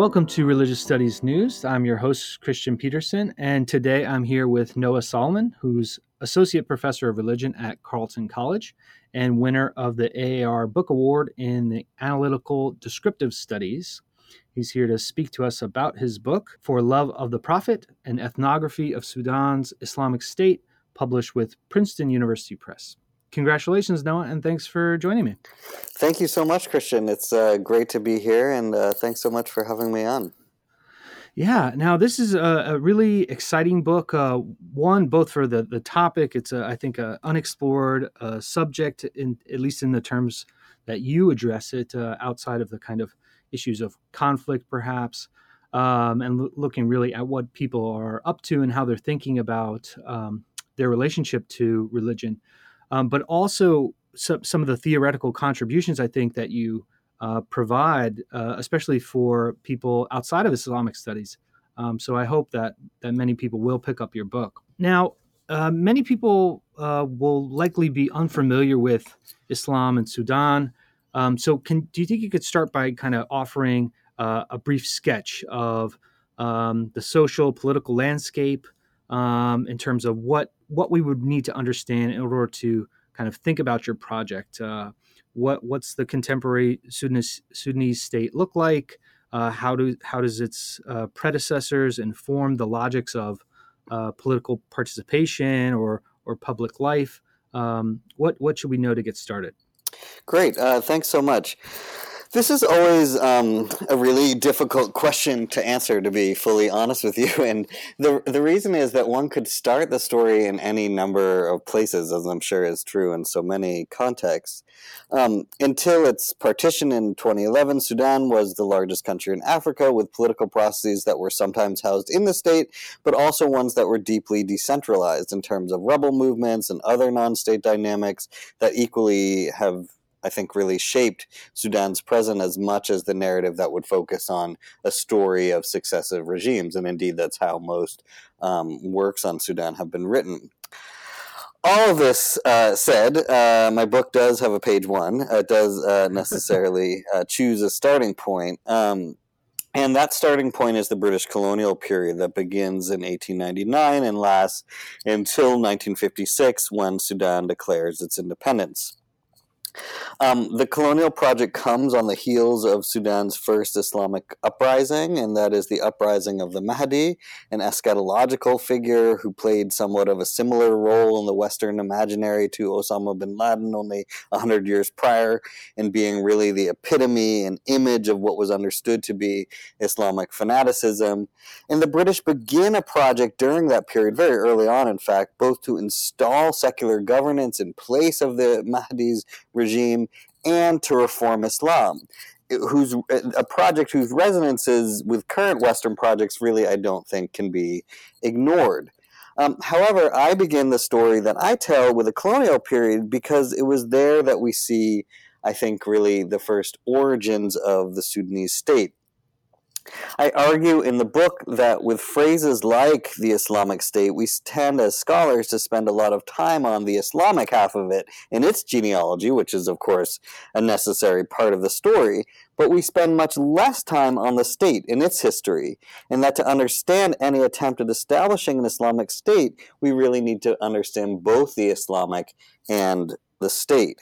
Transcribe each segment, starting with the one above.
Welcome to Religious Studies News. I'm your host, Kristian Petersen, and today I'm here with Noah Salomon, who's Associate Professor of Religion at Carleton College and winner of the AAR Book Award in the Analytical Descriptive Studies. He's here to speak to us about his book, For Love of the Prophet An Ethnography of Sudan's Islamic State, published with Princeton University Press. Congratulations, Noah, and thanks for joining me. Thank you so much, Kristian. It's uh, great to be here, and uh, thanks so much for having me on. Yeah, now this is a, a really exciting book. Uh, one, both for the the topic, it's a, I think an unexplored uh, subject, in at least in the terms that you address it, uh, outside of the kind of issues of conflict, perhaps, um, and lo- looking really at what people are up to and how they're thinking about um, their relationship to religion um, but also some, some of the theoretical contributions I think that you uh, provide, uh, especially for people outside of Islamic studies. Um, so I hope that that many people will pick up your book. Now, uh, many people uh, will likely be unfamiliar with Islam and Sudan. Um, so, can do you think you could start by kind of offering uh, a brief sketch of um, the social political landscape um, in terms of what what we would need to understand in order to kind of think about your project. Uh, what what's the contemporary Sudanese, Sudanese state look like? Uh, how do how does its uh, predecessors inform the logics of uh, political participation or or public life? Um, what what should we know to get started? Great, uh, thanks so much. This is always um, a really difficult question to answer, to be fully honest with you. And the the reason is that one could start the story in any number of places, as I'm sure is true in so many contexts. Um, until its partition in 2011, Sudan was the largest country in Africa with political processes that were sometimes housed in the state, but also ones that were deeply decentralized in terms of rebel movements and other non state dynamics that equally have I think, really shaped Sudan's present as much as the narrative that would focus on a story of successive regimes. And indeed, that's how most um, works on Sudan have been written. All of this uh, said, uh, my book does have a page one. It does uh, necessarily uh, choose a starting point. Um, and that starting point is the British colonial period that begins in 1899 and lasts until 1956 when Sudan declares its independence. Um, the colonial project comes on the heels of Sudan's first Islamic uprising, and that is the uprising of the Mahdi, an eschatological figure who played somewhat of a similar role in the Western imaginary to Osama bin Laden only 100 years prior, in being really the epitome and image of what was understood to be Islamic fanaticism. And the British begin a project during that period, very early on, in fact, both to install secular governance in place of the Mahdi's regime and to reform Islam whose a project whose resonances with current Western projects really I don't think can be ignored. Um, however, I begin the story that I tell with the colonial period because it was there that we see, I think, really the first origins of the Sudanese state. I argue in the book that with phrases like the Islamic State, we tend as scholars to spend a lot of time on the Islamic half of it and its genealogy, which is, of course, a necessary part of the story, but we spend much less time on the state and its history, and that to understand any attempt at establishing an Islamic State, we really need to understand both the Islamic and the state.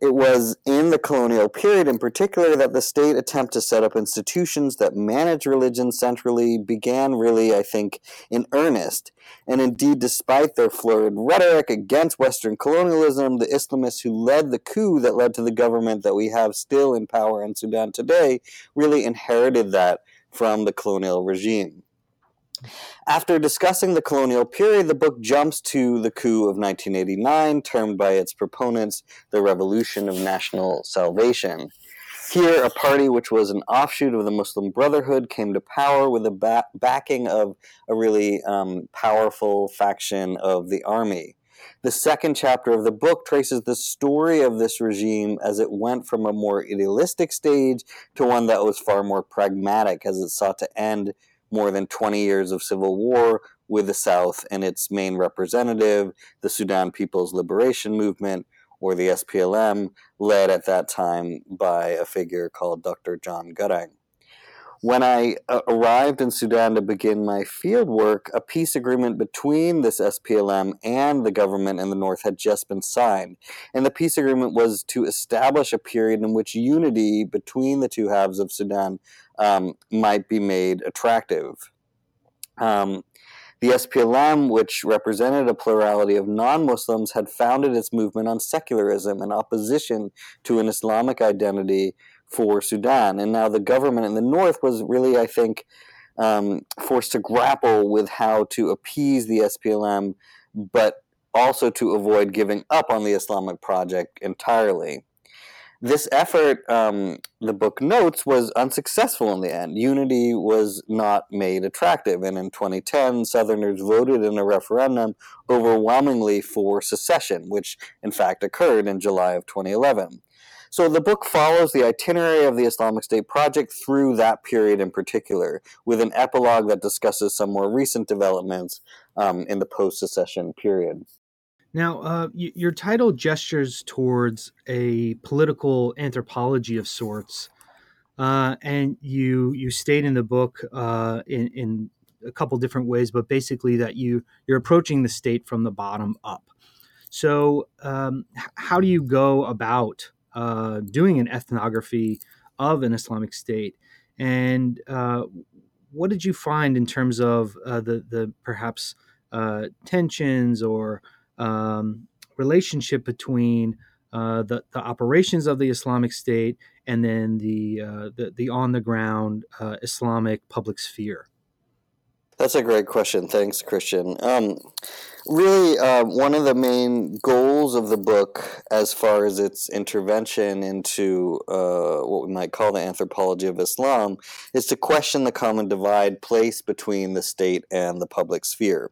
It was in the colonial period, in particular, that the state attempt to set up institutions that manage religion centrally began really, I think, in earnest. And indeed, despite their florid rhetoric against Western colonialism, the Islamists who led the coup that led to the government that we have still in power in Sudan today really inherited that from the colonial regime. After discussing the colonial period, the book jumps to the coup of 1989, termed by its proponents the Revolution of National Salvation. Here, a party which was an offshoot of the Muslim Brotherhood came to power with the ba- backing of a really um, powerful faction of the army. The second chapter of the book traces the story of this regime as it went from a more idealistic stage to one that was far more pragmatic as it sought to end more than 20 years of civil war with the South and its main representative, the Sudan People's Liberation Movement, or the SPLM, led at that time by a figure called Dr. John Garang. When I uh, arrived in Sudan to begin my field work, a peace agreement between this SPLM and the government in the north had just been signed. And the peace agreement was to establish a period in which unity between the two halves of Sudan um, might be made attractive. Um, the SPLM, which represented a plurality of non Muslims, had founded its movement on secularism and opposition to an Islamic identity for Sudan. And now the government in the north was really, I think, um, forced to grapple with how to appease the SPLM, but also to avoid giving up on the Islamic project entirely. This effort, um, the book notes, was unsuccessful in the end. Unity was not made attractive, and in 2010, Southerners voted in a referendum overwhelmingly for secession, which in fact occurred in July of 2011. So the book follows the itinerary of the Islamic State project through that period in particular, with an epilogue that discusses some more recent developments um, in the post secession period. Now, uh, y- your title gestures towards a political anthropology of sorts, uh, and you you state in the book uh, in, in a couple different ways, but basically that you you're approaching the state from the bottom up. So, um, how do you go about uh, doing an ethnography of an Islamic State, and uh, what did you find in terms of uh, the the perhaps tensions or um, relationship between uh, the, the operations of the Islamic State and then the, uh, the, the, on the ground uh, Islamic public sphere? That's a great question. Thanks, Kristian. Um, really, uh, one of the main goals of the book, as far as its intervention into uh, what we might call the anthropology of Islam, is to question the common divide placed between the state and the public sphere.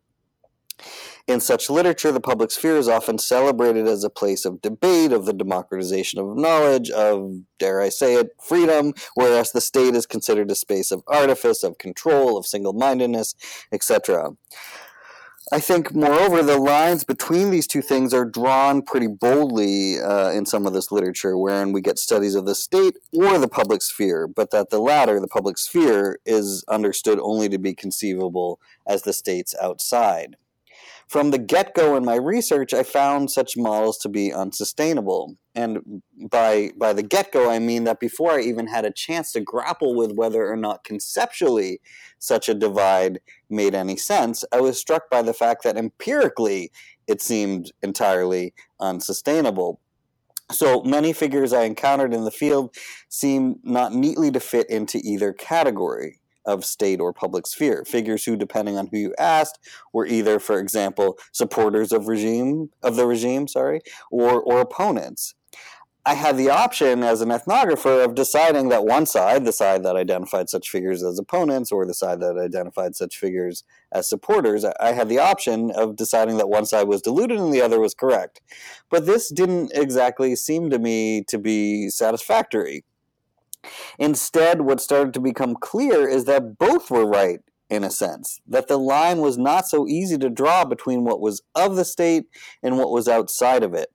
In such literature, the public sphere is often celebrated as a place of debate, of the democratization of knowledge, of, dare I say it, freedom, whereas the state is considered a space of artifice, of control, of single mindedness, etc. I think, moreover, the lines between these two things are drawn pretty boldly uh, in some of this literature, wherein we get studies of the state or the public sphere, but that the latter, the public sphere, is understood only to be conceivable as the state's outside. From the get go in my research, I found such models to be unsustainable. And by, by the get go, I mean that before I even had a chance to grapple with whether or not conceptually such a divide made any sense, I was struck by the fact that empirically it seemed entirely unsustainable. So many figures I encountered in the field seem not neatly to fit into either category of state or public sphere. Figures who, depending on who you asked, were either, for example, supporters of regime of the regime, sorry, or or opponents. I had the option as an ethnographer of deciding that one side, the side that identified such figures as opponents, or the side that identified such figures as supporters, I had the option of deciding that one side was deluded and the other was correct. But this didn't exactly seem to me to be satisfactory. Instead, what started to become clear is that both were right in a sense, that the line was not so easy to draw between what was of the state and what was outside of it.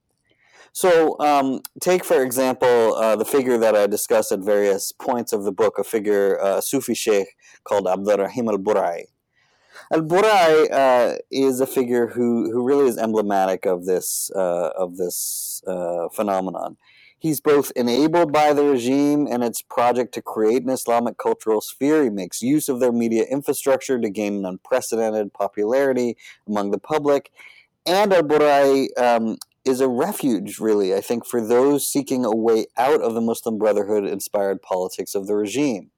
So, um, take for example uh, the figure that I discuss at various points of the book, a figure, uh, a Sufi sheikh called Abdurrahim al Burai. Al Burai uh, is a figure who, who really is emblematic of this, uh, of this uh, phenomenon. He's both enabled by the regime and its project to create an Islamic cultural sphere. He makes use of their media infrastructure to gain an unprecedented popularity among the public. And Al Burai um, is a refuge, really, I think, for those seeking a way out of the Muslim Brotherhood inspired politics of the regime.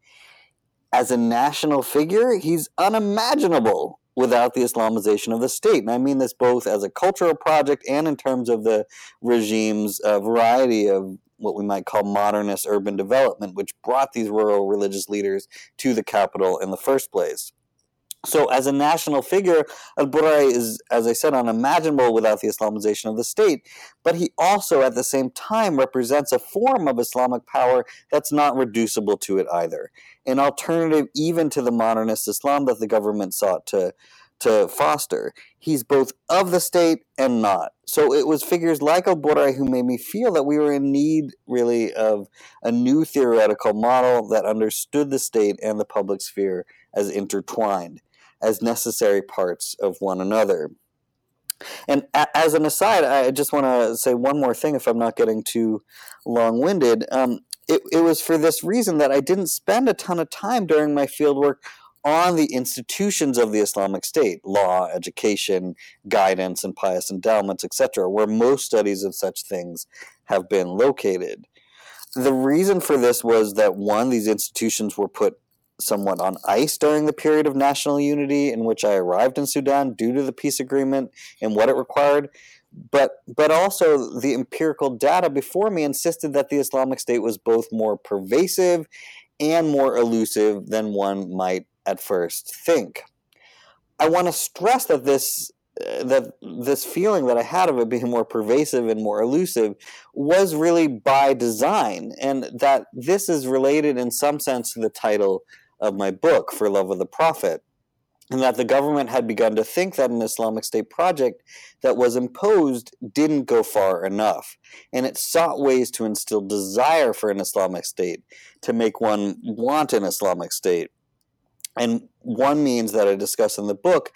As a national figure, he's unimaginable without the Islamization of the state. And I mean this both as a cultural project and in terms of the regime's uh, variety of what we might call modernist urban development, which brought these rural religious leaders to the capital in the first place. So, as a national figure, al Burai is, as I said, unimaginable without the Islamization of the state. But he also, at the same time, represents a form of Islamic power that's not reducible to it either. An alternative even to the modernist Islam that the government sought to to foster. He's both of the state and not. So it was figures like al Burai who made me feel that we were in need, really, of a new theoretical model that understood the state and the public sphere as intertwined, as necessary parts of one another. And as an aside, I just want to say one more thing if I'm not getting too long winded. Um, it, it was for this reason that I didn't spend a ton of time during my fieldwork on the institutions of the Islamic State law, education, guidance, and pious endowments, etc., where most studies of such things have been located. The reason for this was that one, these institutions were put somewhat on ice during the period of national unity in which I arrived in Sudan due to the peace agreement and what it required. But, but also, the empirical data before me insisted that the Islamic State was both more pervasive and more elusive than one might at first think. I want to stress that this uh, that this feeling that I had of it being more pervasive and more elusive was really by design, and that this is related in some sense to the title of my book, For Love of the Prophet, and that the government had begun to think that an Islamic State project that was imposed didn't go far enough, and it sought ways to instill desire for an Islamic State, to make one want an Islamic State. And one means that I discuss in the book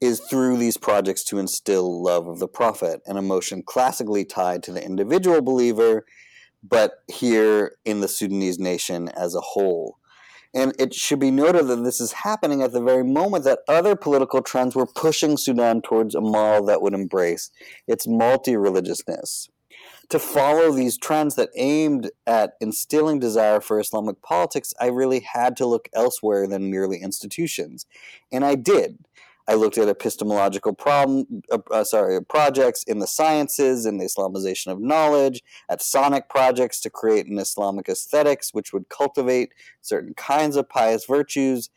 is through these projects to instill love of the Prophet, an emotion classically tied to the individual believer, but here in the Sudanese nation as a whole. And it should be noted that this is happening at the very moment that other political trends were pushing Sudan towards a model that would embrace its multi religiousness to follow these trends that aimed at instilling desire for Islamic politics, I really had to look elsewhere than merely institutions. And I did. I looked at epistemological problem, uh, uh, sorry, projects in the sciences and the Islamization of knowledge, at sonic projects to create an Islamic aesthetics which would cultivate certain kinds of pious virtues,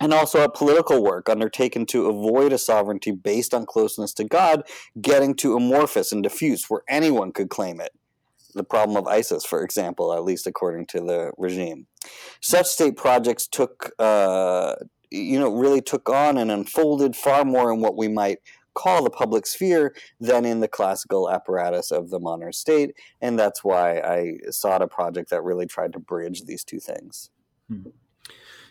and also a political work undertaken to avoid a sovereignty based on closeness to God getting too amorphous and diffuse where anyone could claim it. The problem of ISIS, for example, at least according to the regime. Such state projects took, uh, you know, really took on and unfolded far more in what we might call the public sphere than in the classical apparatus of the modern state. And that's why I sought a project that really tried to bridge these two things. Hmm.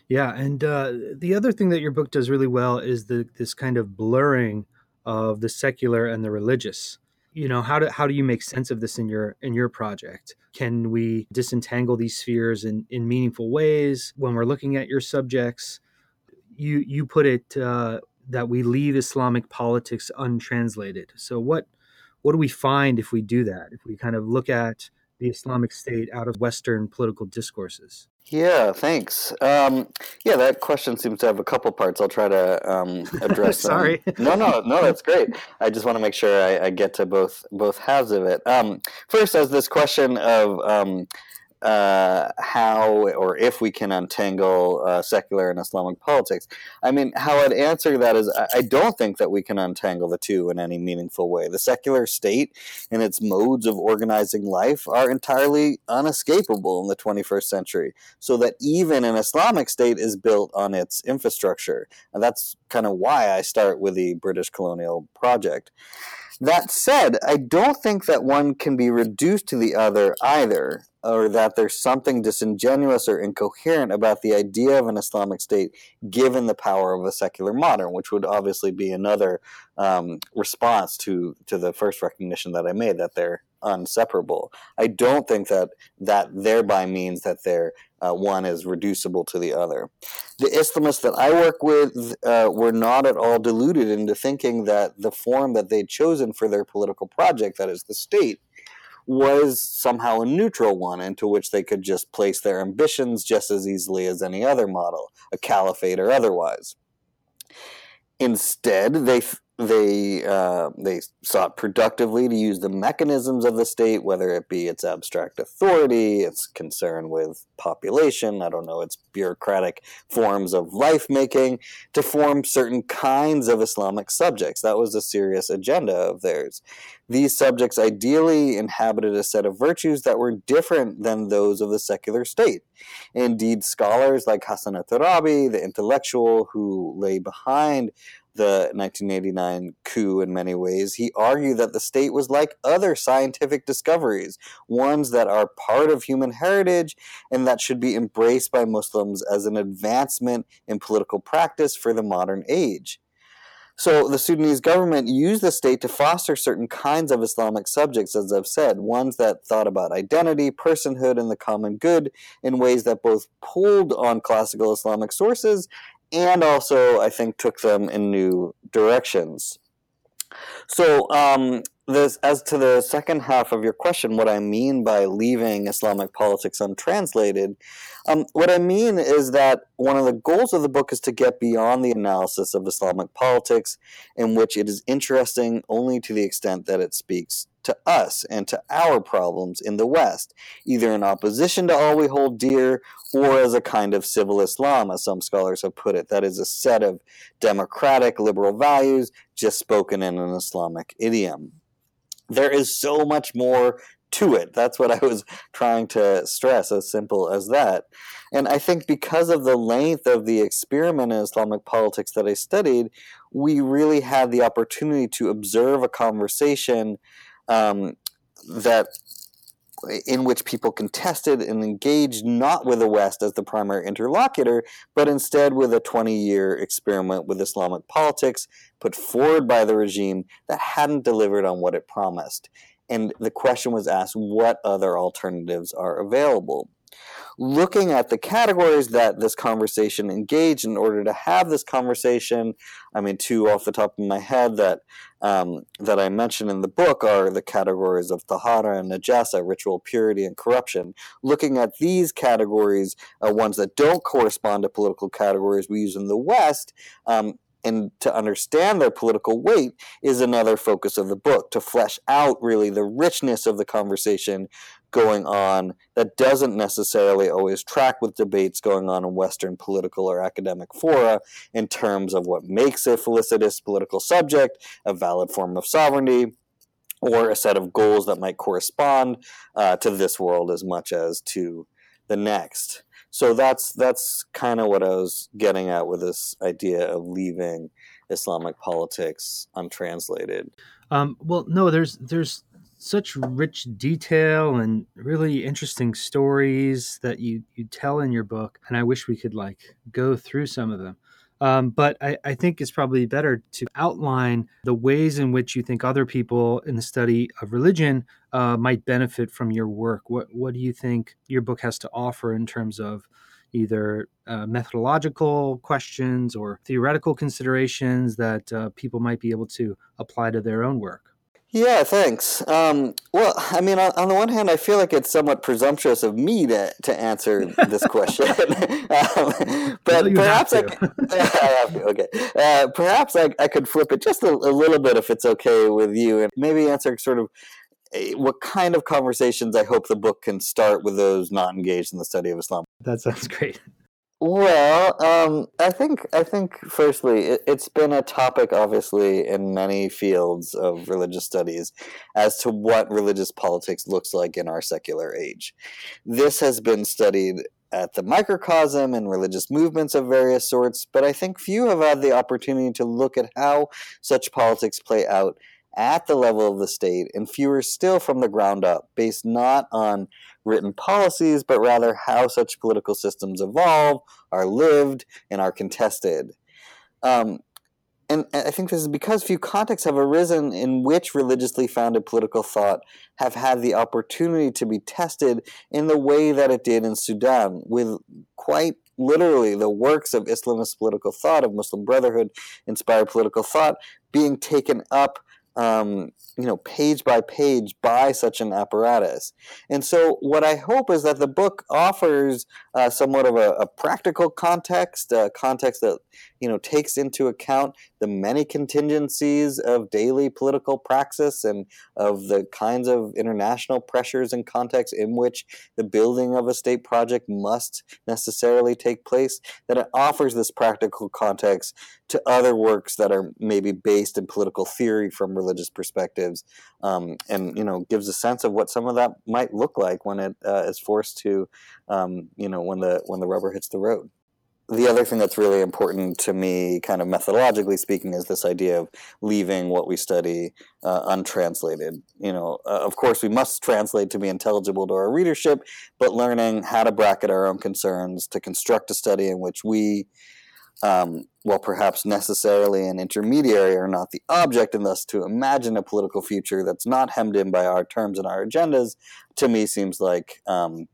Yeah, and uh, the other thing that your book does really well is the this kind of blurring of the secular and the religious. You know, how do how do you make sense of this in your in your project? Can we disentangle these spheres in in meaningful ways when we're looking at your subjects? You you put it uh, that we leave Islamic politics untranslated. So what what do we find if we do that? If we kind of look at the Islamic State out of Western political discourses? Yeah, thanks. Um, yeah, that question seems to have a couple parts. I'll try to um, address. Sorry. No, no, no. That's great. I just want to make sure I, I get to both both halves of it. Um, first, as this question of um, uh, how or if we can untangle uh, secular and Islamic politics. I mean, how I'd answer that is I don't think that we can untangle the two in any meaningful way. The secular state and its modes of organizing life are entirely unescapable in the 21st century, so that even an Islamic state is built on its infrastructure. And that's kind of why I start with the British colonial project. That said, I don't think that one can be reduced to the other either or that there's something disingenuous or incoherent about the idea of an Islamic state given the power of a secular modern, which would obviously be another um, response to to the first recognition that I made that they're inseparable. I don't think that that thereby means that they're uh, one is reducible to the other. The Islamists that I work with uh, were not at all deluded into thinking that the form that they'd chosen for their political project, that is the state, was somehow a neutral one into which they could just place their ambitions just as easily as any other model, a caliphate or otherwise. Instead, they they uh, they sought productively to use the mechanisms of the state, whether it be its abstract authority, its concern with population, I don't know, its bureaucratic forms of life making, to form certain kinds of Islamic subjects. That was a serious agenda of theirs. These subjects ideally inhabited a set of virtues that were different than those of the secular state. Indeed, scholars like Hassan Turabi, the intellectual who lay behind the 1989 coup in many ways, he argued that the state was like other scientific discoveries, ones that are part of human heritage and that should be embraced by Muslims as an advancement in political practice for the modern age. So the Sudanese government used the state to foster certain kinds of Islamic subjects, as I've said, ones that thought about identity, personhood, and the common good in ways that both pulled on classical Islamic sources and also, I think, took them in new directions. So, um, this, as to the second half of your question, what I mean by leaving Islamic politics untranslated, um, what I mean is that one of the goals of the book is to get beyond the analysis of Islamic politics, in which it is interesting only to the extent that it speaks to us and to our problems in the West, either in opposition to all we hold dear or as a kind of civil Islam, as some scholars have put it. That is a set of democratic liberal values just spoken in an Islamic idiom. There is so much more to it. That's what I was trying to stress, as simple as that. And I think because of the length of the experiment in Islamic politics that I studied, we really had the opportunity to observe a conversation um, that in which people contested and engaged not with the West as the primary interlocutor, but instead with a 20 year experiment with Islamic politics put forward by the regime that hadn't delivered on what it promised. And the question was asked what other alternatives are available? looking at the categories that this conversation engaged in order to have this conversation. I mean, two off the top of my head that um, that I mention in the book are the categories of tahara and najasa, ritual purity and corruption. Looking at these categories, uh, ones that don't correspond to political categories we use in the West, um, and to understand their political weight is another focus of the book to flesh out really the richness of the conversation going on that doesn't necessarily always track with debates going on in Western political or academic fora in terms of what makes a felicitous political subject a valid form of sovereignty or a set of goals that might correspond uh, to this world as much as to the next. So that's that's kind of what I was getting at with this idea of leaving Islamic politics untranslated. Um, well, no, there's there's such rich detail and really interesting stories that you you tell in your book and i wish we could like go through some of them. Um, but I, I, think it's probably better to outline the ways in which you think other people in the study of religion uh, might benefit from your work. What what do you think your book has to offer in terms of either uh, methodological questions or theoretical considerations that uh, people might be able to apply to their own work yeah, thanks. Um, well, I mean, on, on, the one hand, I feel like it's somewhat presumptuous of me to, to answer this question, um, but perhaps I, can, I have to. Okay, uh, perhaps I, I could flip it just a, a, little bit if it's okay with you, and maybe answer sort of a, what kind of conversations I hope the book can start with those not engaged in the study of Islam. That sounds great. Well, um, I think I think firstly, it, has been a topic, obviously, in many fields of religious studies, as to what religious politics looks like in our secular age. This has been studied at the microcosm and religious movements of various sorts, but I think few have had the opportunity to look at how such politics play out at the level of the state, and fewer still from the ground up, based not on written policies, but rather how such political systems evolve, are lived, and are contested. Um, and I think this is because few contexts have arisen in which religiously founded political thought have had the opportunity to be tested in the way that it did in Sudan, with quite literally the works of Islamist political thought, of Muslim Brotherhood inspired political thought, being taken up um, you know, page by page by such an apparatus. And so, what I hope is that the book offers uh, somewhat of a, a, practical context, a context that you know takes into account the many contingencies of daily political praxis and of the kinds of international pressures and contexts in which the building of a state project must necessarily take place. That it offers this practical context to other works that are maybe based in political theory from religious perspectives, um, and you know gives a sense of what some of that might look like when it uh, is forced to, um, you know, when the when the rubber hits the road the other thing that's really important to me, kind of methodologically speaking, is this idea of leaving what we study uh, untranslated. You know, uh, of course, we must translate to be intelligible to our readership, but learning how to bracket our own concerns to construct a study in which we, um, well, perhaps necessarily an intermediary, are not the object, and thus to imagine a political future that's not hemmed in by our terms and our agendas, to me seems like um,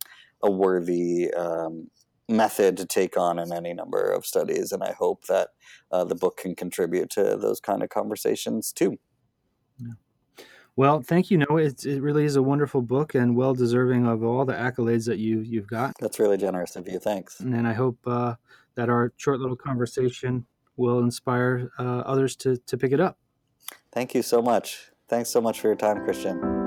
a worthy. Um, method to take on in any number of studies, and I hope that uh, the book can contribute to those kind of conversations too. Yeah. Well, thank you. No, it, it really is a wonderful book and well deserving of all the accolades that you you've got. That's really generous of you. Thanks. And I hope uh, that our short little conversation will inspire uh, others to to pick it up. Thank you so much. Thanks so much for your time, Kristian.